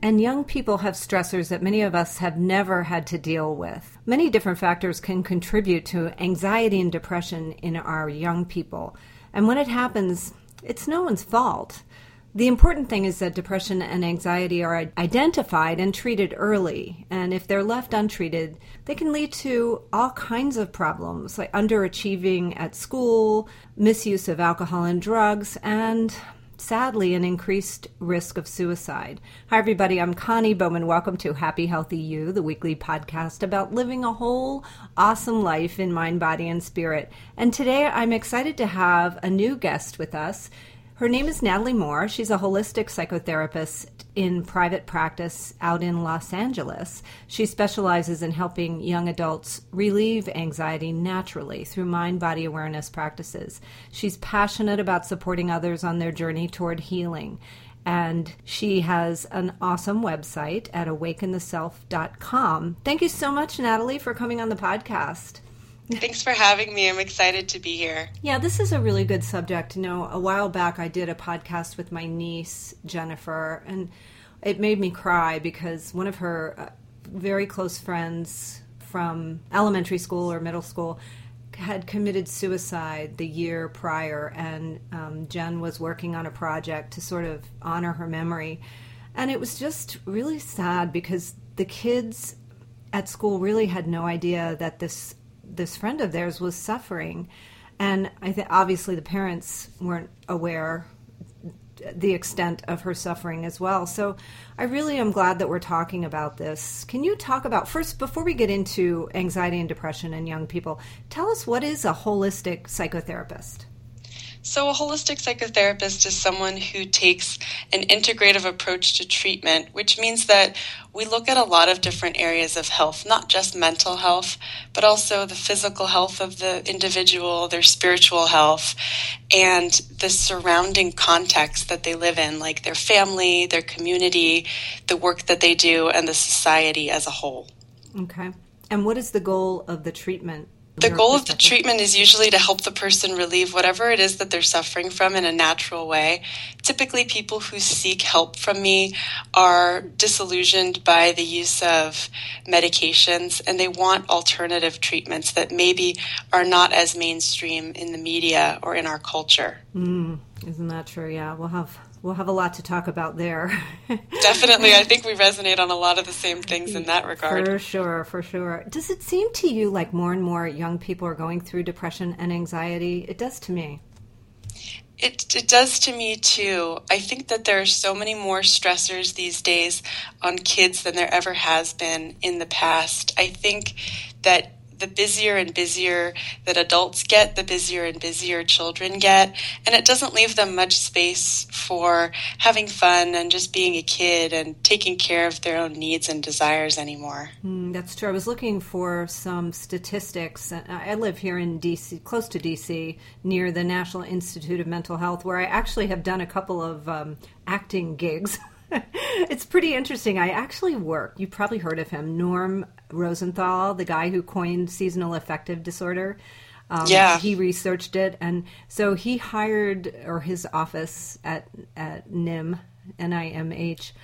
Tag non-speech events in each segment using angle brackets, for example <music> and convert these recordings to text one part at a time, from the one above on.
And young people have stressors that many of us have never had to deal with. Many different factors can contribute to anxiety and depression in our young people. And when it happens, it's no one's fault. The important thing is that depression and anxiety are identified and treated early. And if they're left untreated, they can lead to all kinds of problems like underachieving at school, misuse of alcohol and drugs, and sadly, an increased risk of suicide. Hi, everybody. I'm Connie Bowman. Welcome to Happy Healthy You, the weekly podcast about living a whole awesome life in mind, body, and spirit. And today I'm excited to have a new guest with us. Her name is Natalie Moore. She's a holistic psychotherapist in private practice out in Los Angeles. She specializes in helping young adults relieve anxiety naturally through mind body awareness practices. She's passionate about supporting others on their journey toward healing. And she has an awesome website at awakentheself.com. Thank you so much, Natalie, for coming on the podcast. Thanks for having me. I'm excited to be here. Yeah, this is a really good subject. You know, a while back I did a podcast with my niece, Jennifer, and it made me cry because one of her uh, very close friends from elementary school or middle school had committed suicide the year prior, and um, Jen was working on a project to sort of honor her memory. And it was just really sad because the kids at school really had no idea that this this friend of theirs was suffering, and I think obviously the parents weren't aware the extent of her suffering as well. So I really am glad that we're talking about this. Can you talk about first before we get into anxiety and depression in young people? Tell us what is a holistic psychotherapist? So, a holistic psychotherapist is someone who takes an integrative approach to treatment, which means that we look at a lot of different areas of health, not just mental health, but also the physical health of the individual, their spiritual health, and the surrounding context that they live in, like their family, their community, the work that they do, and the society as a whole. Okay. And what is the goal of the treatment the goal of the treatment is usually to help the person relieve whatever it is that they're suffering from in a natural way. Typically, people who seek help from me are disillusioned by the use of medications and they want alternative treatments that maybe are not as mainstream in the media or in our culture. Mm, isn't that true? Yeah, we'll have we'll have a lot to talk about there. <laughs> Definitely. I think we resonate on a lot of the same things in that regard. For sure, for sure. Does it seem to you like more and more young people are going through depression and anxiety? It does to me. It, it does to me too. I think that there are so many more stressors these days on kids than there ever has been in the past. I think that the busier and busier that adults get, the busier and busier children get. And it doesn't leave them much space for having fun and just being a kid and taking care of their own needs and desires anymore. Mm, that's true. I was looking for some statistics. I live here in DC, close to DC, near the National Institute of Mental Health, where I actually have done a couple of um, acting gigs. <laughs> <laughs> it's pretty interesting. I actually work. You've probably heard of him, Norm Rosenthal, the guy who coined seasonal affective disorder. Um, yeah, he researched it, and so he hired, or his office at at NIM, N I M H,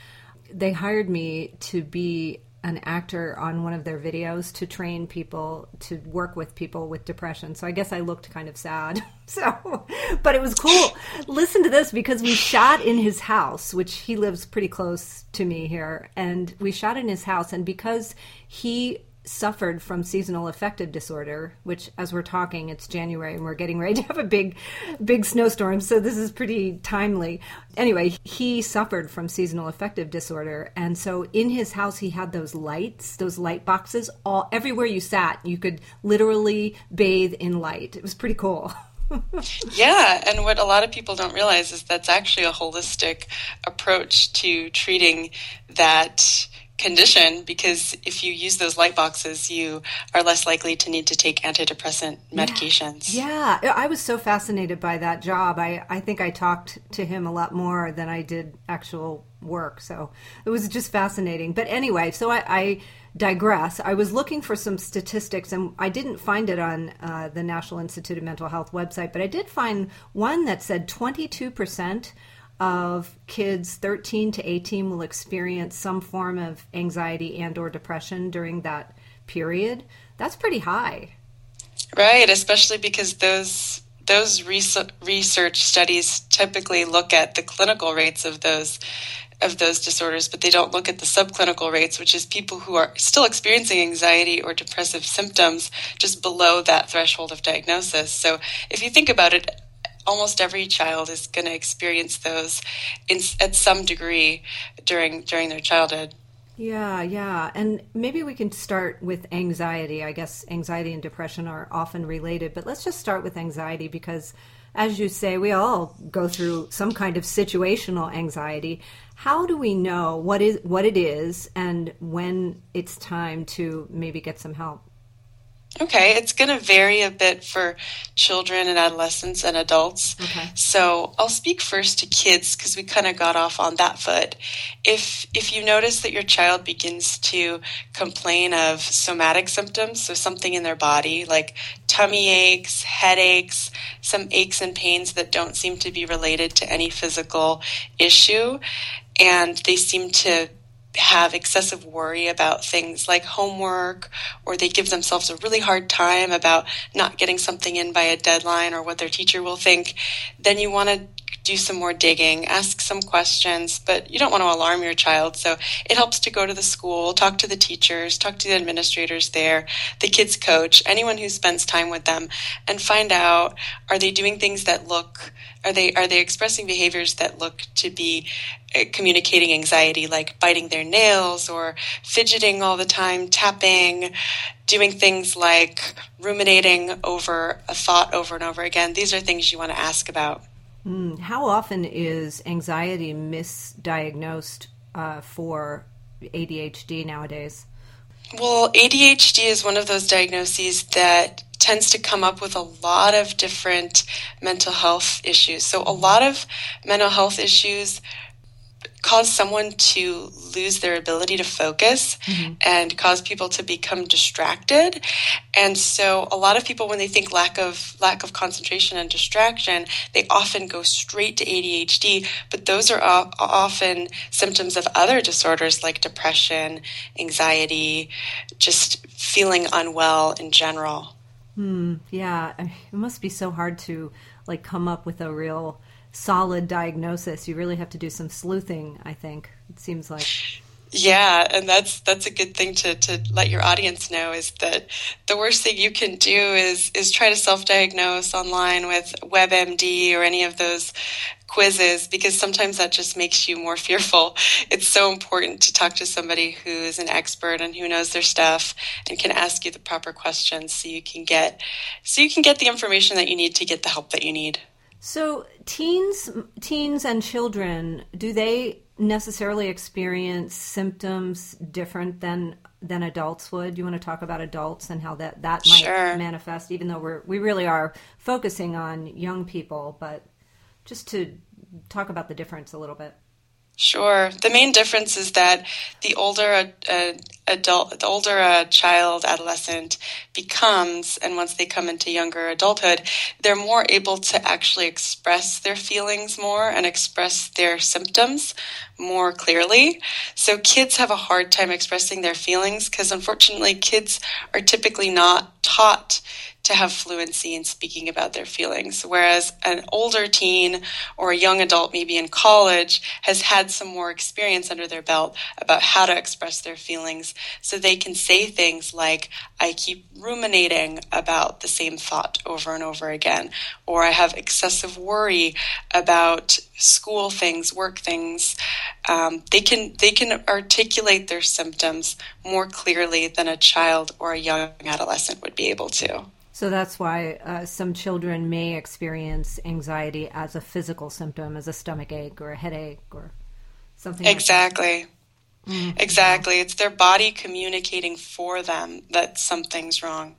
they hired me to be an actor on one of their videos to train people to work with people with depression. So I guess I looked kind of sad. <laughs> So, but it was cool. Listen to this because we shot in his house, which he lives pretty close to me here, and we shot in his house and because he suffered from seasonal affective disorder, which, as we're talking, it's January and we're getting ready to have a big, big snowstorm. So this is pretty timely. Anyway, he suffered from seasonal affective disorder, and so in his house he had those lights, those light boxes, all everywhere you sat, you could literally bathe in light. It was pretty cool. <laughs> yeah, and what a lot of people don't realize is that's actually a holistic approach to treating that condition because if you use those light boxes, you are less likely to need to take antidepressant medications. Yeah, yeah. I was so fascinated by that job. I, I think I talked to him a lot more than I did actual work. So it was just fascinating. But anyway, so I, I digress. I was looking for some statistics and I didn't find it on uh, the National Institute of Mental Health website, but I did find one that said 22% of kids 13 to 18 will experience some form of anxiety and or depression during that period that's pretty high right especially because those those research studies typically look at the clinical rates of those of those disorders, but they don't look at the subclinical rates, which is people who are still experiencing anxiety or depressive symptoms just below that threshold of diagnosis. So if you think about it, almost every child is going to experience those in, at some degree during during their childhood. Yeah, yeah. And maybe we can start with anxiety. I guess anxiety and depression are often related, but let's just start with anxiety because as you say, we all go through some kind of situational anxiety. How do we know what is what it is and when it's time to maybe get some help? Okay, it's going to vary a bit for children and adolescents and adults. Okay. So I'll speak first to kids because we kind of got off on that foot. If if you notice that your child begins to complain of somatic symptoms, so something in their body like tummy aches, headaches, some aches and pains that don't seem to be related to any physical issue, and they seem to have excessive worry about things like homework or they give themselves a really hard time about not getting something in by a deadline or what their teacher will think, then you want to do some more digging, ask some questions, but you don't want to alarm your child. So it helps to go to the school, talk to the teachers, talk to the administrators there, the kids coach, anyone who spends time with them and find out are they doing things that look are they are they expressing behaviors that look to be uh, communicating anxiety like biting their nails or fidgeting all the time, tapping, doing things like ruminating over a thought over and over again. These are things you want to ask about. Mm, how often is anxiety misdiagnosed uh, for ADHD nowadays? Well, ADHD is one of those diagnoses that tends to come up with a lot of different mental health issues. So, a lot of mental health issues cause someone to lose their ability to focus mm-hmm. and cause people to become distracted and so a lot of people when they think lack of lack of concentration and distraction they often go straight to ADHD but those are often symptoms of other disorders like depression anxiety just feeling unwell in general hmm yeah it must be so hard to like come up with a real solid diagnosis. You really have to do some sleuthing, I think. It seems like. Yeah, and that's that's a good thing to, to let your audience know is that the worst thing you can do is is try to self-diagnose online with WebMD or any of those quizzes because sometimes that just makes you more <laughs> fearful. It's so important to talk to somebody who is an expert and who knows their stuff and can ask you the proper questions so you can get so you can get the information that you need to get the help that you need. So teens, teens and children, do they necessarily experience symptoms different than than adults would? You want to talk about adults and how that that might sure. manifest, even though we're we really are focusing on young people, but just to talk about the difference a little bit. Sure. The main difference is that the older a, a adult, the older a child, adolescent becomes, and once they come into younger adulthood, they're more able to actually express their feelings more and express their symptoms more clearly. So kids have a hard time expressing their feelings because unfortunately kids are typically not taught to have fluency in speaking about their feelings. Whereas an older teen or a young adult, maybe in college, has had some more experience under their belt about how to express their feelings. So they can say things like, I keep ruminating about the same thought over and over again, or I have excessive worry about school things, work things. Um, they can they can articulate their symptoms more clearly than a child or a young adolescent would be able to. So that's why uh, some children may experience anxiety as a physical symptom, as a stomach ache or a headache or something. Exactly. Like Mm-hmm. Exactly. It's their body communicating for them that something's wrong.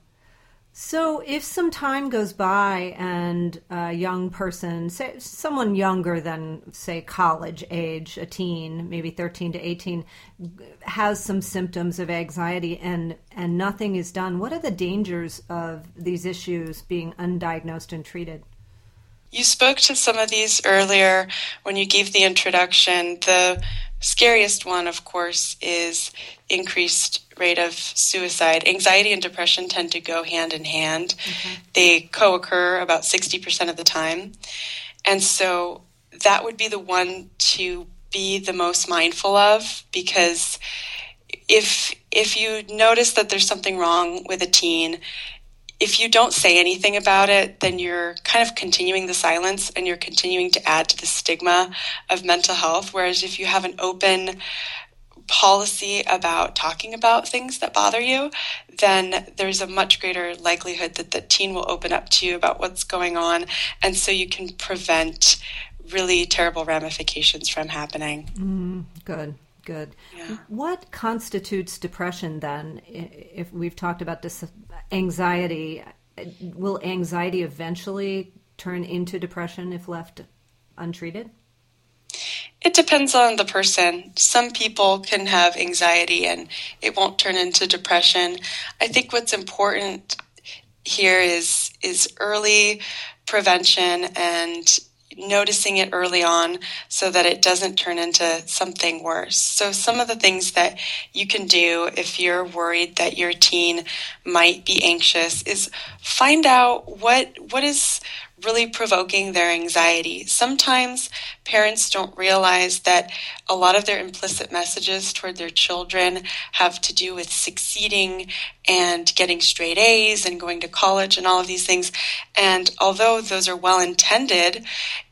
So, if some time goes by and a young person, say someone younger than, say, college age, a teen, maybe 13 to 18, has some symptoms of anxiety and, and nothing is done, what are the dangers of these issues being undiagnosed and treated? You spoke to some of these earlier when you gave the introduction. The scariest one, of course, is increased rate of suicide. Anxiety and depression tend to go hand in hand. Okay. They co occur about 60% of the time. And so that would be the one to be the most mindful of because if if you notice that there's something wrong with a teen if you don't say anything about it, then you're kind of continuing the silence and you're continuing to add to the stigma of mental health. Whereas if you have an open policy about talking about things that bother you, then there's a much greater likelihood that the teen will open up to you about what's going on. And so you can prevent really terrible ramifications from happening. Mm, good. Good. Yeah. What constitutes depression then? If we've talked about this anxiety, will anxiety eventually turn into depression if left untreated? It depends on the person. Some people can have anxiety and it won't turn into depression. I think what's important here is is early prevention and noticing it early on so that it doesn't turn into something worse. So, some of the things that you can do if you're worried that your teen might be anxious is find out what what is really provoking their anxiety. Sometimes parents don't realize that a lot of their implicit messages toward their children have to do with succeeding and getting straight A's and going to college and all of these things. And although those are well intended,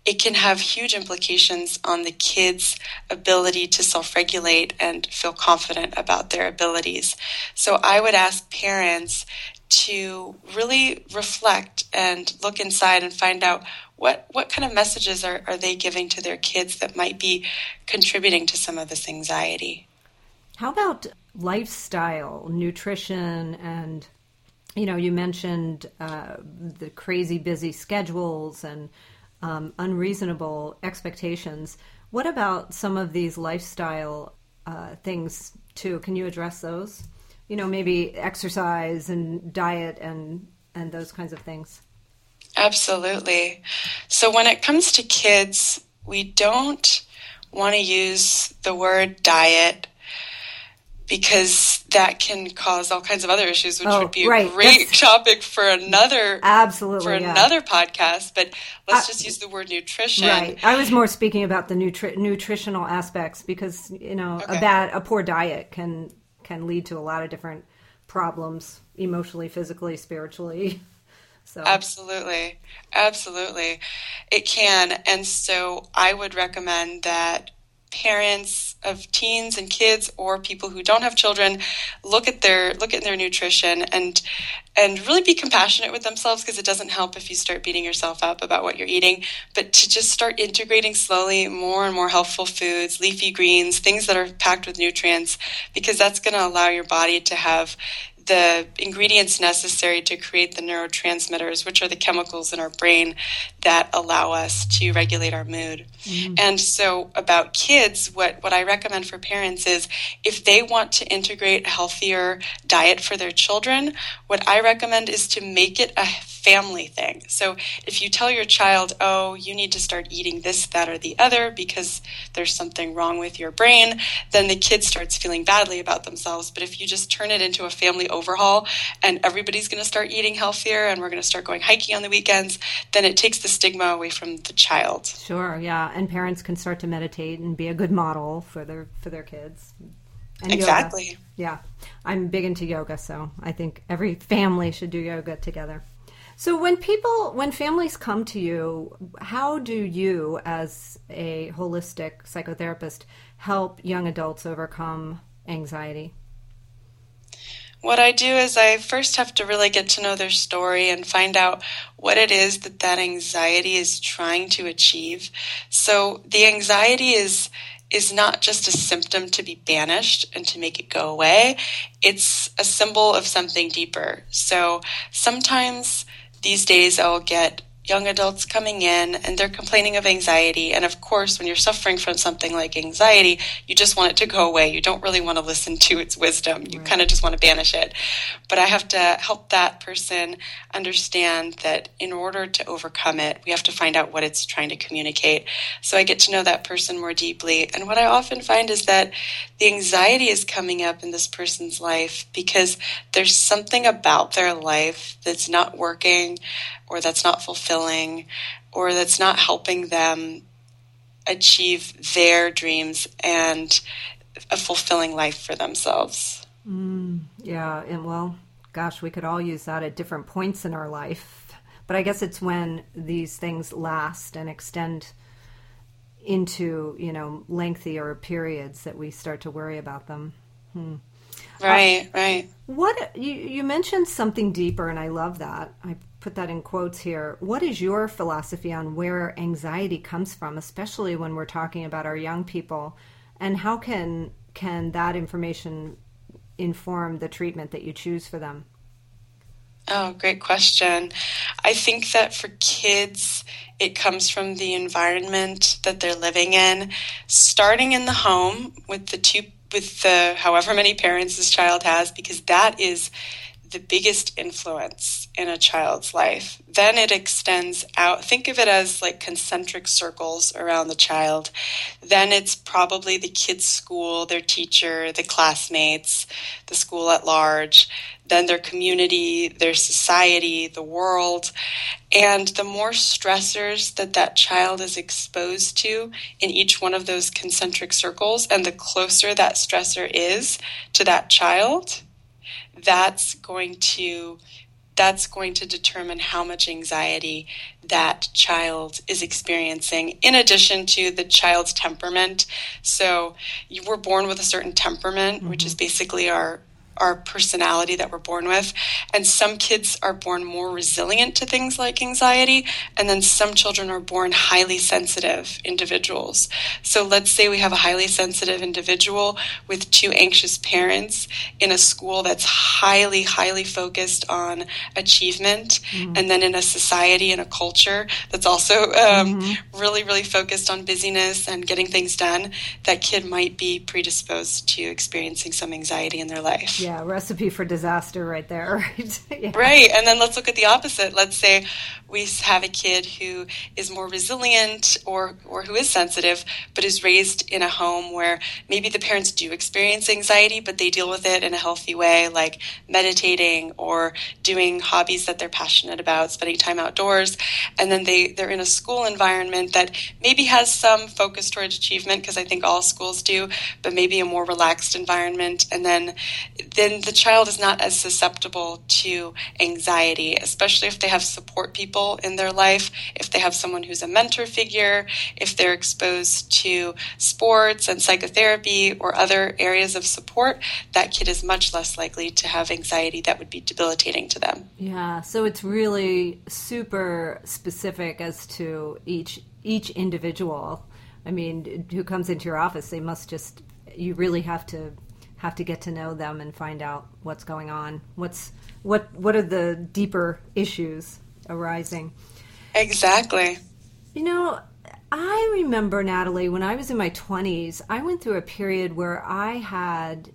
it can have huge implications on the kids' ability to self regulate and feel confident about their abilities. So I would ask parents to really reflect and look inside and find out what, what kind of messages are, are they giving to their kids that might be contributing to some of this anxiety. How about lifestyle, nutrition, and you know, you mentioned uh, the crazy busy schedules and um, unreasonable expectations. What about some of these lifestyle uh, things too? Can you address those? You know, maybe exercise and diet and and those kinds of things. Absolutely. So when it comes to kids, we don't want to use the word diet because that can cause all kinds of other issues, which oh, would be a right. great That's, <laughs> topic for another absolutely for yeah. another podcast. But let's uh, just use the word nutrition. Right. I was more speaking about the nutri- nutritional aspects because you know okay. a bad a poor diet can can lead to a lot of different problems emotionally, physically, spiritually. <laughs> So Absolutely. Absolutely. It can. And so I would recommend that parents of teens and kids or people who don't have children look at their look at their nutrition and and really be compassionate with themselves because it doesn't help if you start beating yourself up about what you're eating. But to just start integrating slowly more and more healthful foods leafy greens things that are packed with nutrients because that's going to allow your body to have the ingredients necessary to create the neurotransmitters, which are the chemicals in our brain that allow us to regulate our mood. Mm-hmm. And so, about kids, what, what I recommend for parents is if they want to integrate a healthier diet for their children, what I recommend is to make it a family thing. So if you tell your child, oh, you need to start eating this, that, or the other because there's something wrong with your brain, then the kid starts feeling badly about themselves. But if you just turn it into a family overhaul and everybody's going to start eating healthier and we're going to start going hiking on the weekends, then it takes the stigma away from the child. Sure, yeah. And parents can start to meditate and be a good model for their for their kids. And exactly. Yoga. Yeah. I'm big into yoga, so I think every family should do yoga together. So when people, when families come to you, how do you, as a holistic psychotherapist, help young adults overcome anxiety? What I do is I first have to really get to know their story and find out what it is that that anxiety is trying to achieve. So the anxiety is is not just a symptom to be banished and to make it go away, it's a symbol of something deeper. So sometimes these days I'll get young adults coming in and they're complaining of anxiety. And of course, when you're suffering from something like anxiety, you just want it to go away. You don't really want to listen to its wisdom. You right. kind of just want to banish it. But I have to help that person understand that in order to overcome it, we have to find out what it's trying to communicate. So I get to know that person more deeply. And what I often find is that the anxiety is coming up in this person's life because there's something about their life that's not working or that's not fulfilling or that's not helping them achieve their dreams and a fulfilling life for themselves. Mm, yeah, and well, gosh, we could all use that at different points in our life. But I guess it's when these things last and extend into, you know, lengthier periods that we start to worry about them. Hmm. Right, uh, right. What you you mentioned something deeper and I love that. I put that in quotes here. What is your philosophy on where anxiety comes from, especially when we're talking about our young people, and how can can that information inform the treatment that you choose for them? Oh, great question. I think that for kids, it comes from the environment that they're living in, starting in the home with the two with the however many parents this child has because that is the biggest influence in a child's life. Then it extends out. Think of it as like concentric circles around the child. Then it's probably the kid's school, their teacher, the classmates, the school at large, then their community, their society, the world. And the more stressors that that child is exposed to in each one of those concentric circles, and the closer that stressor is to that child, that's going to that's going to determine how much anxiety that child is experiencing in addition to the child's temperament so you were born with a certain temperament mm-hmm. which is basically our our personality that we're born with. And some kids are born more resilient to things like anxiety, and then some children are born highly sensitive individuals. So let's say we have a highly sensitive individual with two anxious parents in a school that's highly, highly focused on achievement, mm-hmm. and then in a society and a culture that's also um, mm-hmm. really, really focused on busyness and getting things done. That kid might be predisposed to experiencing some anxiety in their life. Yeah, recipe for disaster right there, <laughs> right? yeah. Right. And then let's look at the opposite. Let's say we have a kid who is more resilient or, or who is sensitive, but is raised in a home where maybe the parents do experience anxiety, but they deal with it in a healthy way, like meditating or doing hobbies that they're passionate about, spending time outdoors. And then they, they're in a school environment that maybe has some focus towards achievement, because I think all schools do, but maybe a more relaxed environment. And then then the child is not as susceptible to anxiety, especially if they have support people in their life, if they have someone who's a mentor figure, if they're exposed to sports and psychotherapy or other areas of support, that kid is much less likely to have anxiety that would be debilitating to them. Yeah, so it's really super specific as to each each individual. I mean, who comes into your office, they must just you really have to have to get to know them and find out what's going on. What's what what are the deeper issues arising? Exactly. You know, I remember Natalie when I was in my 20s, I went through a period where I had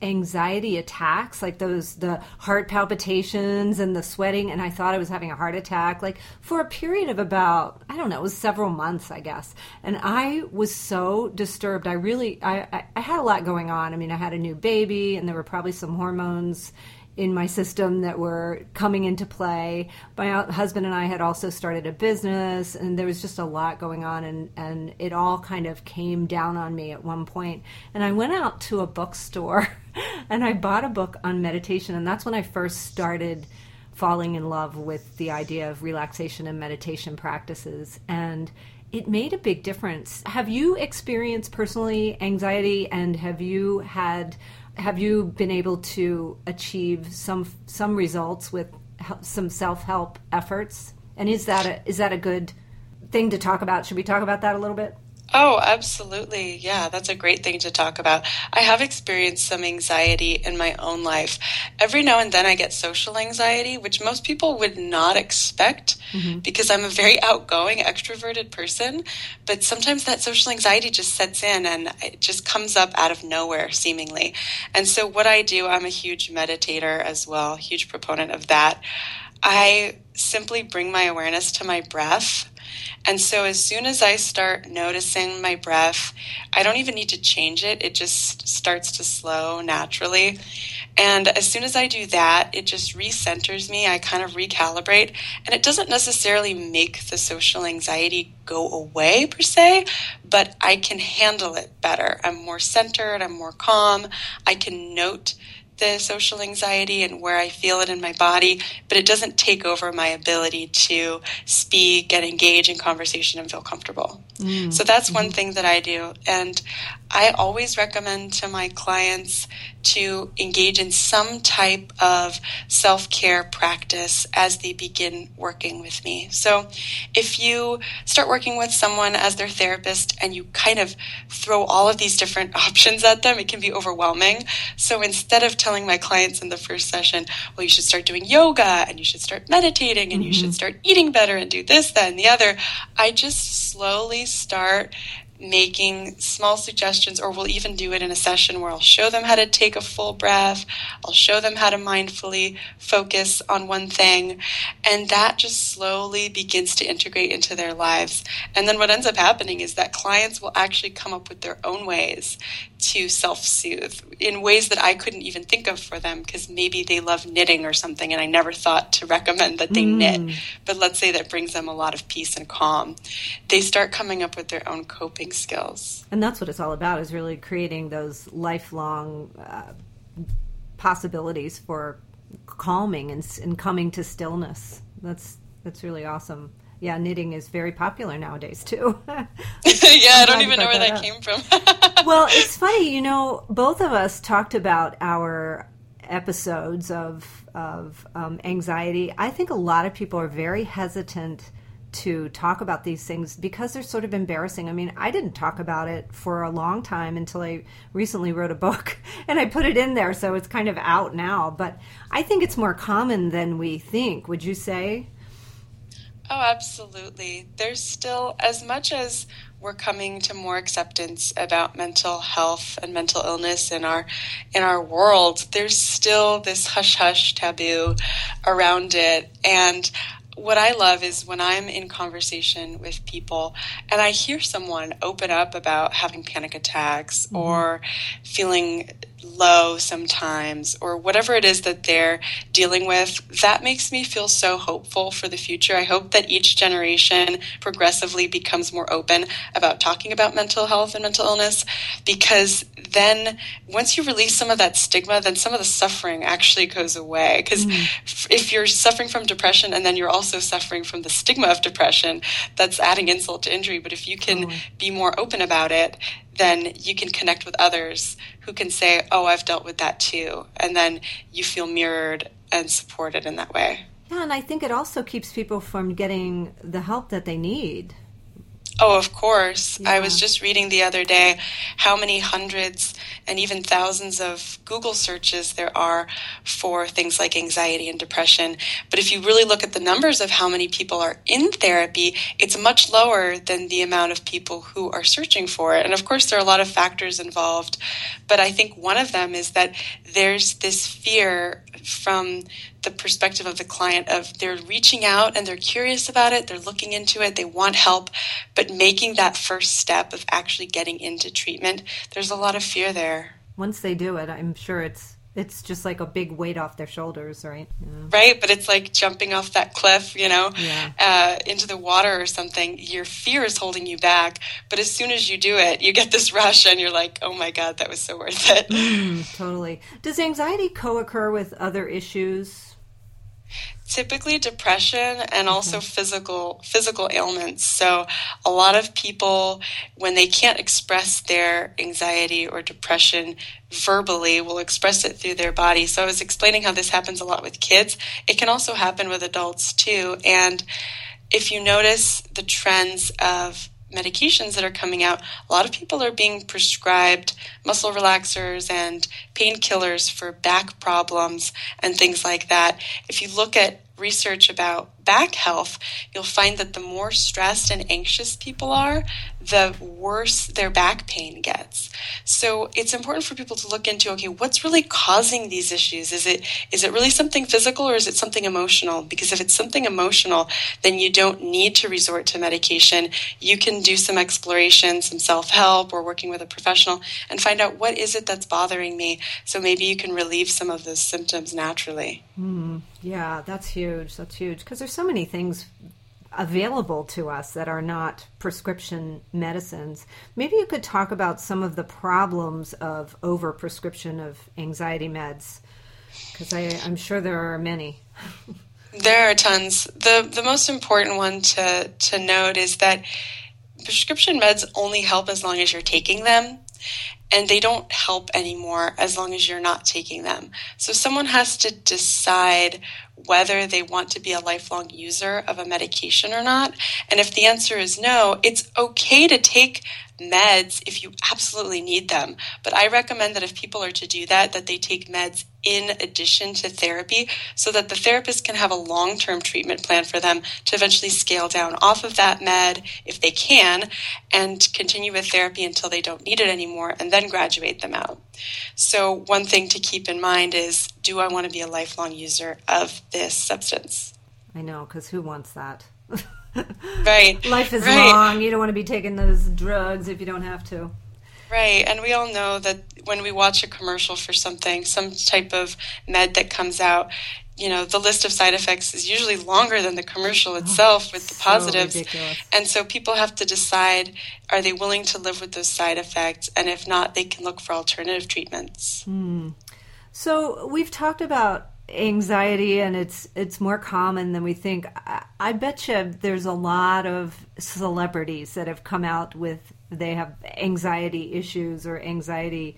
anxiety attacks like those the heart palpitations and the sweating and i thought i was having a heart attack like for a period of about i don't know it was several months i guess. And i was so disturbed. I really i i, I had a lot going on. I mean i had a new baby and there were probably some hormones in my system that were coming into play. My husband and I had also started a business, and there was just a lot going on, and, and it all kind of came down on me at one point. And I went out to a bookstore <laughs> and I bought a book on meditation, and that's when I first started falling in love with the idea of relaxation and meditation practices. And it made a big difference. Have you experienced personally anxiety and have you had have you been able to achieve some some results with some self-help efforts? And is that a is that a good thing to talk about? Should we talk about that a little bit? Oh, absolutely. Yeah, that's a great thing to talk about. I have experienced some anxiety in my own life. Every now and then I get social anxiety, which most people would not expect mm-hmm. because I'm a very <laughs> outgoing, extroverted person. But sometimes that social anxiety just sets in and it just comes up out of nowhere, seemingly. And so, what I do, I'm a huge meditator as well, huge proponent of that. I simply bring my awareness to my breath and so as soon as I start noticing my breath, I don't even need to change it. It just starts to slow naturally. And as soon as I do that, it just recenters me. I kind of recalibrate. And it doesn't necessarily make the social anxiety go away per se, but I can handle it better. I'm more centered, I'm more calm. I can note the social anxiety and where I feel it in my body, but it doesn't take over my ability to speak and engage in conversation and feel comfortable. Mm. So that's one mm-hmm. thing that I do. And I always recommend to my clients to engage in some type of self care practice as they begin working with me. So, if you start working with someone as their therapist and you kind of throw all of these different <laughs> options at them, it can be overwhelming. So, instead of telling my clients in the first session, well, you should start doing yoga and you should start meditating and mm-hmm. you should mm-hmm. start eating better and do this, that, and the other, I just slowly start making small suggestions, or we'll even do it in a session where I'll show them how to take a full breath. I'll show them how to mindfully focus on one thing. And that just slowly begins to integrate into their lives. And then what ends up happening is that clients will actually come up with their own ways to self soothe in ways that I couldn't even think of for them because maybe they love knitting or something and I never thought to recommend that they mm. knit. But let's say that brings them a lot of peace and calm. They start coming up with their own coping skills. And that's what it's all about is really creating those lifelong uh, possibilities for calming and, and coming to stillness. That's that's really awesome. Yeah, knitting is very popular nowadays too. <laughs> <laughs> yeah, I don't even know where that, that came from. <laughs> well, it's funny, you know, both of us talked about our episodes of of um, anxiety. I think a lot of people are very hesitant to talk about these things because they're sort of embarrassing. I mean, I didn't talk about it for a long time until I recently wrote a book and I put it in there, so it's kind of out now. But I think it's more common than we think. Would you say? Oh, absolutely. There's still, as much as we're coming to more acceptance about mental health and mental illness in our in our world, there's still this hush hush taboo around it. And what I love is when I'm in conversation with people and I hear someone open up about having panic attacks mm-hmm. or feeling low sometimes or whatever it is that they're dealing with, that makes me feel so hopeful for the future. I hope that each generation progressively becomes more open about talking about mental health and mental illness because then once you release some of that stigma, then some of the suffering actually goes away. Because mm. if you're suffering from depression and then you're also suffering from the stigma of depression, that's adding insult to injury. But if you can oh. be more open about it, then you can connect with others who can say, Oh, I've dealt with that too. And then you feel mirrored and supported in that way. Yeah, and I think it also keeps people from getting the help that they need. Oh, of course. Yeah. I was just reading the other day how many hundreds and even thousands of Google searches there are for things like anxiety and depression. But if you really look at the numbers of how many people are in therapy, it's much lower than the amount of people who are searching for it. And of course, there are a lot of factors involved. But I think one of them is that there's this fear from the perspective of the client of they're reaching out and they're curious about it, they're looking into it, they want help, but making that first step of actually getting into treatment, there's a lot of fear there. Once they do it, I'm sure it's it's just like a big weight off their shoulders, right? Yeah. Right, but it's like jumping off that cliff, you know, yeah. uh, into the water or something. Your fear is holding you back, but as soon as you do it, you get this <laughs> rush, and you're like, "Oh my god, that was so worth it." Mm, totally. Does anxiety co-occur with other issues? Typically depression and also mm-hmm. physical physical ailments. So a lot of people when they can't express their anxiety or depression verbally will express it through their body. So i was explaining how this happens a lot with kids. It can also happen with adults too. And if you notice the trends of medications that are coming out, a lot of people are being prescribed muscle relaxers and painkillers for back problems and things like that. If you look at research about back health, you'll find that the more stressed and anxious people are, the worse their back pain gets. So it's important for people to look into okay, what's really causing these issues? Is it is it really something physical or is it something emotional? Because if it's something emotional, then you don't need to resort to medication. You can do some exploration, some self-help or working with a professional and find out what is it that's bothering me. So maybe you can relieve some of those symptoms naturally. Mm, yeah, that's huge. That's huge because there's so many things available to us that are not prescription medicines. Maybe you could talk about some of the problems of overprescription of anxiety meds, because I'm sure there are many. there are tons. the The most important one to to note is that prescription meds only help as long as you're taking them. And they don't help anymore as long as you're not taking them. So someone has to decide whether they want to be a lifelong user of a medication or not. And if the answer is no, it's okay to take meds if you absolutely need them. But I recommend that if people are to do that, that they take meds in addition to therapy so that the therapist can have a long term treatment plan for them to eventually scale down off of that med if they can and continue with therapy until they don't need it anymore and then graduate them out. So, one thing to keep in mind is do I want to be a lifelong user of this substance? I know, because who wants that? <laughs> right. Life is right. long. You don't want to be taking those drugs if you don't have to. Right. And we all know that when we watch a commercial for something, some type of med that comes out, you know, the list of side effects is usually longer than the commercial oh, itself oh, with the so positives. Ridiculous. And so people have to decide are they willing to live with those side effects? And if not, they can look for alternative treatments. Hmm. So we've talked about anxiety and it's it's more common than we think. I, I bet you there's a lot of celebrities that have come out with they have anxiety issues or anxiety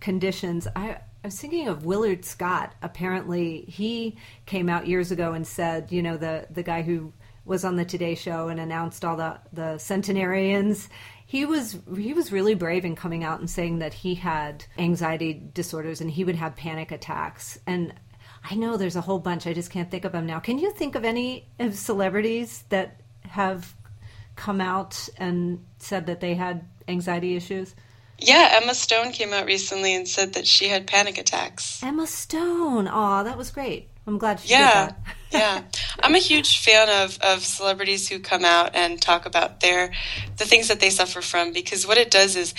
conditions. I, I was thinking of Willard Scott. Apparently, he came out years ago and said, you know, the the guy who was on the Today Show and announced all the the centenarians. He was he was really brave in coming out and saying that he had anxiety disorders and he would have panic attacks. And I know there's a whole bunch. I just can't think of them now. Can you think of any of celebrities that have come out and said that they had anxiety issues? Yeah, Emma Stone came out recently and said that she had panic attacks. Emma Stone. Oh, that was great. I'm glad she yeah, did that. <laughs> yeah. I'm a huge fan of, of celebrities who come out and talk about their the things that they suffer from because what it does is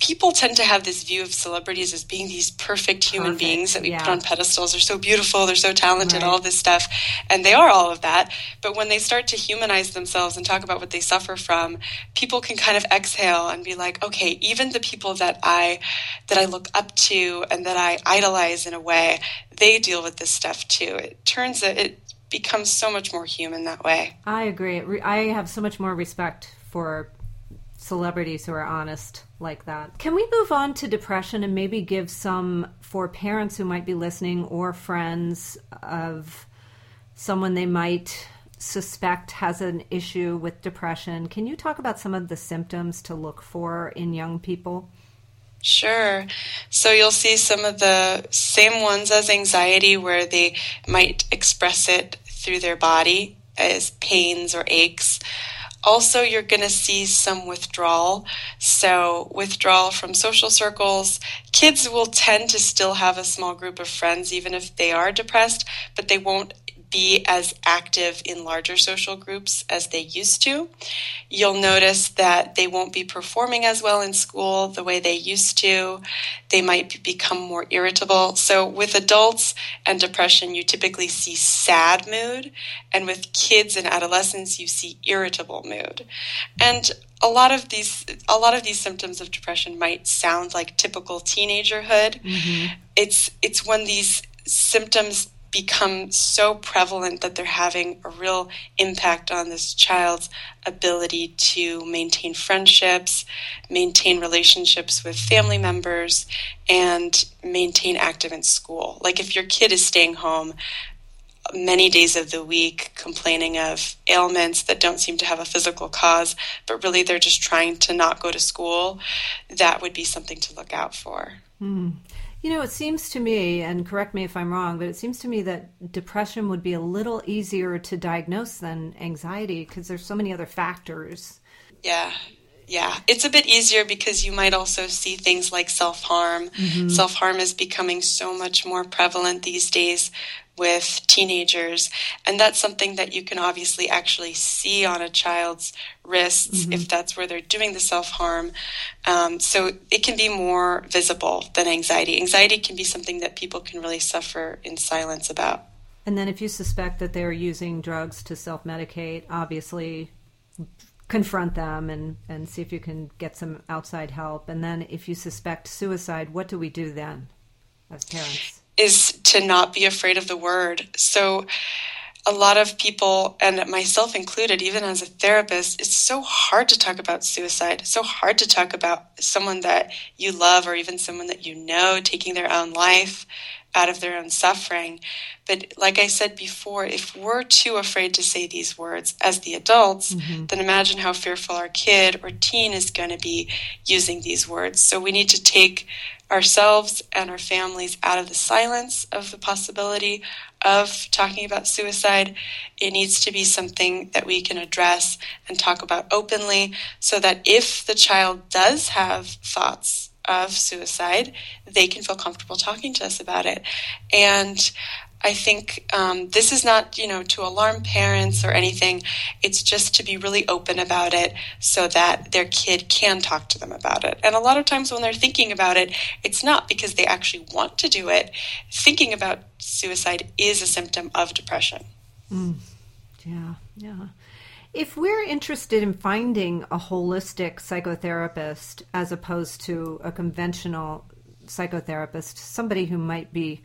people tend to have this view of celebrities as being these perfect human perfect. beings that we yeah. put on pedestals. They're so beautiful, they're so talented, right. all this stuff. And they are all of that. But when they start to humanize themselves and talk about what they suffer from, people can kind of exhale and be like, okay, even the people that I that I look up to and that I idolize in a way, they deal with this stuff too. It turns it, it becomes so much more human that way. I agree. I have so much more respect for celebrities who are honest like that. Can we move on to depression and maybe give some for parents who might be listening or friends of someone they might suspect has an issue with depression? Can you talk about some of the symptoms to look for in young people? Sure. So you'll see some of the same ones as anxiety where they might express it through their body as pains or aches. Also, you're going to see some withdrawal. So, withdrawal from social circles. Kids will tend to still have a small group of friends, even if they are depressed, but they won't be as active in larger social groups as they used to. You'll notice that they won't be performing as well in school the way they used to. They might become more irritable. So, with adults and depression, you typically see sad mood, and with kids and adolescents, you see irritable mood. And a lot of these a lot of these symptoms of depression might sound like typical teenagerhood. Mm-hmm. It's it's when these symptoms become so prevalent that they're having a real impact on this child's ability to maintain friendships, maintain relationships with family members, and maintain active in school. Like if your kid is staying home, many days of the week complaining of ailments that don't seem to have a physical cause, but really they're just trying to not go to school, that would be something to look out for. Mm. You know, it seems to me, and correct me if I'm wrong, but it seems to me that depression would be a little easier to diagnose than anxiety because there's so many other factors. Yeah, yeah, it's a bit easier because you might also see things like self harm. Mm-hmm. Self harm is becoming so much more prevalent these days with teenagers. And that's something that you can obviously actually see on a child's wrists mm-hmm. if that's where they're doing the self harm. Um, so it can be more visible than anxiety. Anxiety can be something that people can really suffer in silence about. And then if you suspect that they're using drugs to self medicate, obviously confront them and, and see if you can get some outside help. And then if you suspect suicide, what do we do then as parents? Is to not be afraid of the word. So a lot of people, and myself included, even as a therapist, it's so hard to talk about suicide. so hard to talk about someone that you love or even someone that you know taking their own life out of their own suffering. But like I said before, if we're too afraid to say these words as the adults, mm-hmm. then imagine how fearful our kid or teen is going to be using these words. So we need to take ourselves and our families out of the silence of the possibility of talking about suicide. It needs to be something that we can address and talk about openly so that if the child does have thoughts of suicide, they can feel comfortable talking to us about it. And I think um, this is not, you know, to alarm parents or anything. It's just to be really open about it so that their kid can talk to them about it. And a lot of times when they're thinking about it, it's not because they actually want to do it. Thinking about suicide is a symptom of depression. Mm. Yeah, yeah. If we're interested in finding a holistic psychotherapist as opposed to a conventional psychotherapist, somebody who might be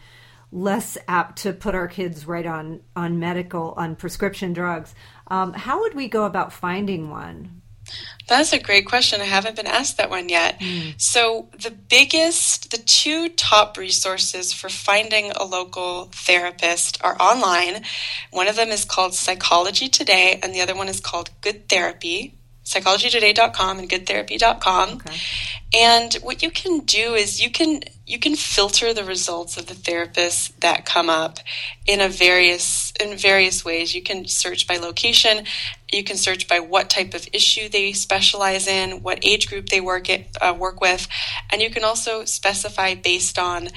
less apt to put our kids right on on medical on prescription drugs, um, how would we go about finding one? That's a great question. I haven't been asked that one yet. Mm. So, the biggest, the two top resources for finding a local therapist are online. One of them is called Psychology Today, and the other one is called Good Therapy psychologytoday.com and goodtherapy.com. Okay. And what you can do is you can you can filter the results of the therapists that come up in a various in various ways. You can search by location, you can search by what type of issue they specialize in, what age group they work it, uh, work with, and you can also specify based on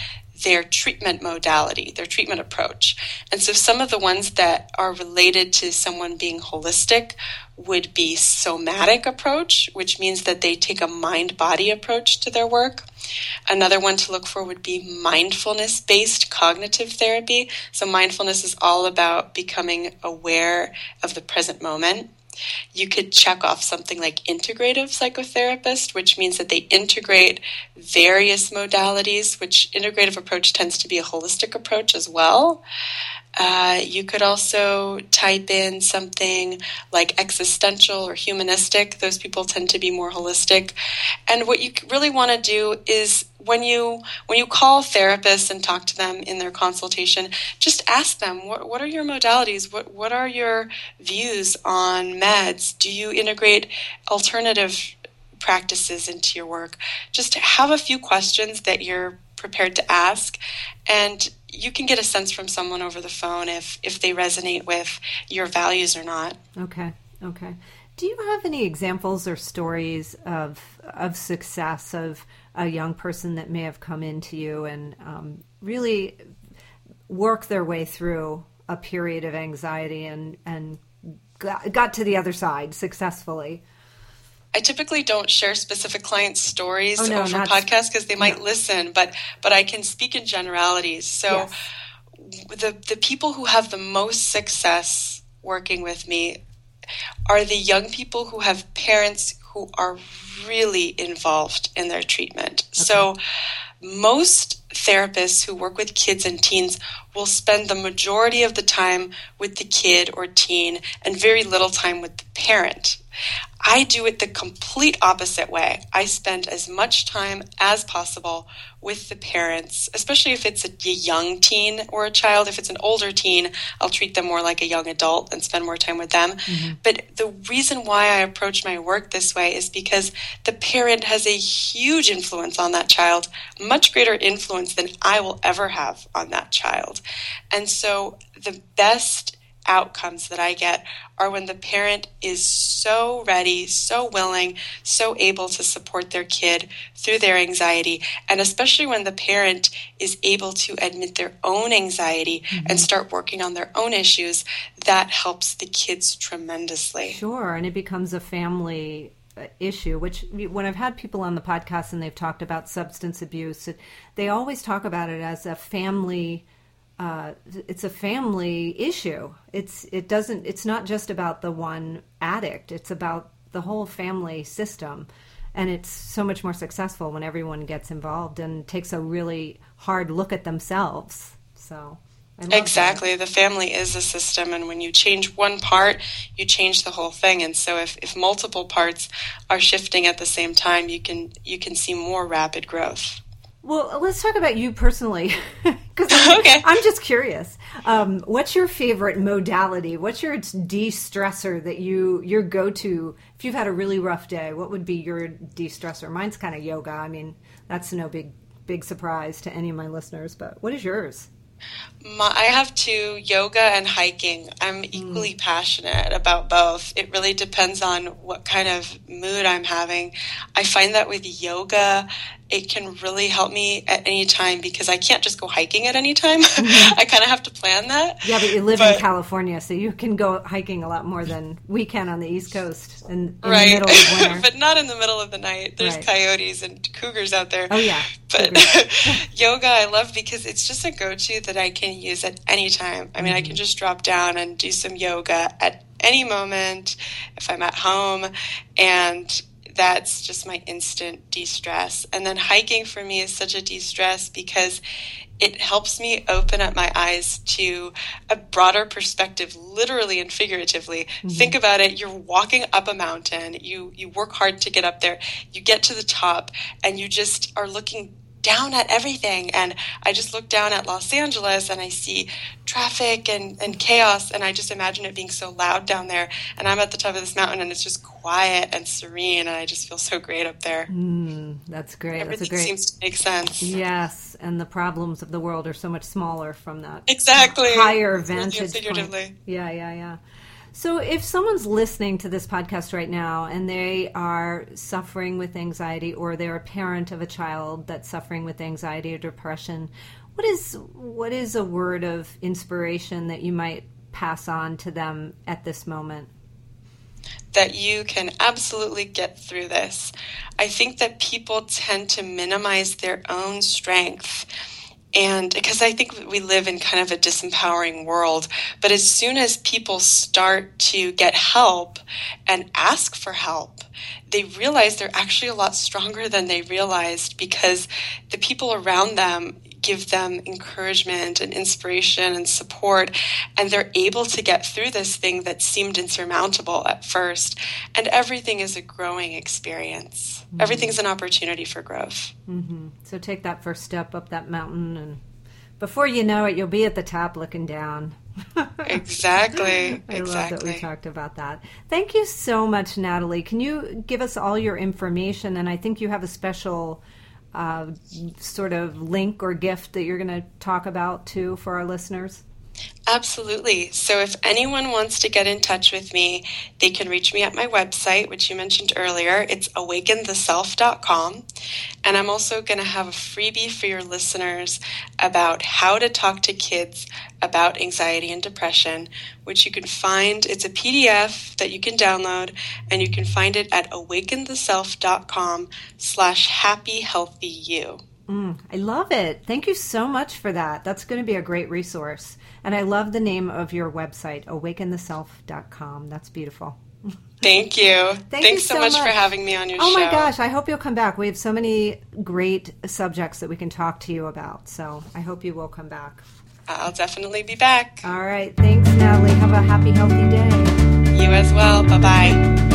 their treatment modality, their treatment approach. And so some of the ones that are related to someone being holistic would be somatic approach, which means that they take a mind body approach to their work. Another one to look for would be mindfulness based cognitive therapy. So mindfulness is all about becoming aware of the present moment. You could check off something like integrative psychotherapist, which means that they integrate various modalities, which integrative approach tends to be a holistic approach as well. Uh, you could also type in something like existential or humanistic. Those people tend to be more holistic. And what you really want to do is when you when you call therapists and talk to them in their consultation, just ask them what what are your modalities? What what are your views on meds? Do you integrate alternative practices into your work? Just have a few questions that you're prepared to ask and you can get a sense from someone over the phone if if they resonate with your values or not. Okay. Okay. Do you have any examples or stories of of success of a young person that may have come into you and um, really work their way through a period of anxiety and and got, got to the other side successfully? I typically don't share specific clients' stories oh, no, over podcasts because they might no. listen, but but I can speak in generalities. So yes. the the people who have the most success working with me are the young people who have parents who are really involved in their treatment. Okay. So most therapists who work with kids and teens will spend the majority of the time with the kid or teen and very little time with the parent. I do it the complete opposite way. I spend as much time as possible with the parents, especially if it's a young teen or a child. If it's an older teen, I'll treat them more like a young adult and spend more time with them. Mm-hmm. But the reason why I approach my work this way is because the parent has a huge influence on that child, much greater influence than I will ever have on that child. And so the best outcomes that I get are when the parent is so ready, so willing, so able to support their kid through their anxiety, and especially when the parent is able to admit their own anxiety mm-hmm. and start working on their own issues, that helps the kids tremendously. Sure, and it becomes a family issue which when i've had people on the podcast and they've talked about substance abuse they always talk about it as a family uh, it's a family issue. It's it doesn't. It's not just about the one addict. It's about the whole family system, and it's so much more successful when everyone gets involved and takes a really hard look at themselves. So. Exactly. That. The family is a system, and when you change one part, you change the whole thing. And so, if, if multiple parts are shifting at the same time, you can you can see more rapid growth. Well, let's talk about you personally, <laughs> because I'm, <laughs> okay. I'm, just curious. Um, what's your favorite modality? What's your de-stressor that you your go to if you've had a really rough day? What would be your de-stressor? Mine's kind of yoga. I mean, that's no big big surprise to any of my listeners. But what is yours? My, I have two yoga and hiking. I'm mm. equally mm. passionate about both. It really depends on what kind of mood I'm having. I find that with yoga, it can really help me at any time because I can't just go hiking at any time. <laughs> Mm-hmm. I kind of have to plan that. Yeah, but you live but, in California, so you can go hiking a lot more than we can on the East Coast in, in right. The middle of winter. <laughs> but not in the middle of the night. There's right. coyotes and cougars out there. Oh yeah. But <laughs> yoga I love because it's just a go-to that I can use at any time. I mean. I can mm-hmm. just drop down and do some yoga at any moment if I'm at home and that's just my instant de stress. And then hiking for me is such a de stress because it helps me open up my eyes to a broader perspective literally and figuratively mm-hmm. think about it you're walking up a mountain you you work hard to get up there you get to the top and you just are looking down at everything. And I just look down at Los Angeles and I see traffic and, and chaos. And I just imagine it being so loud down there. And I'm at the top of this mountain and it's just quiet and serene. And I just feel so great up there. Mm, that's great. Everything that's great... seems to make sense. Yes. And the problems of the world are so much smaller from that exactly higher vantage point. Yeah, yeah, yeah. So, if someone's listening to this podcast right now and they are suffering with anxiety or they're a parent of a child that's suffering with anxiety or depression, what is what is a word of inspiration that you might pass on to them at this moment? That you can absolutely get through this. I think that people tend to minimize their own strength and because I think we live in kind of a disempowering world, but as soon as people start to get help and ask for help, they realize they're actually a lot stronger than they realized because the people around them give them encouragement and inspiration and support, and they're able to get through this thing that seemed insurmountable at first. And everything is a growing experience. Mm-hmm. Everything's an opportunity for growth. Mm-hmm. So take that first step up that mountain, and before you know it, you'll be at the top looking down. <laughs> exactly. I exactly. love that we talked about that. Thank you so much, Natalie. Can you give us all your information? And I think you have a special uh, sort of link or gift that you're going to talk about too for our listeners? Absolutely. So, if anyone wants to get in touch with me, they can reach me at my website, which you mentioned earlier. It's awakentheself.com. And I'm also going to have a freebie for your listeners about how to talk to kids about anxiety and depression, which you can find. It's a PDF that you can download, and you can find it at awakentheself.com slash happy healthy you. Mm, I love it. Thank you so much for that. That's going to be a great resource. And I love the name of your website, awakentheself.com. That's beautiful. <laughs> Thank you. Thank Thanks you so, so much, much. for having me on your Oh show. Oh my gosh, I hope you'll come back. We have so many great subjects that we can talk to you about. So I hope you will come back. I'll definitely be back. All right. Thanks, Natalie. Have a happy, healthy day. You as well. Bye bye.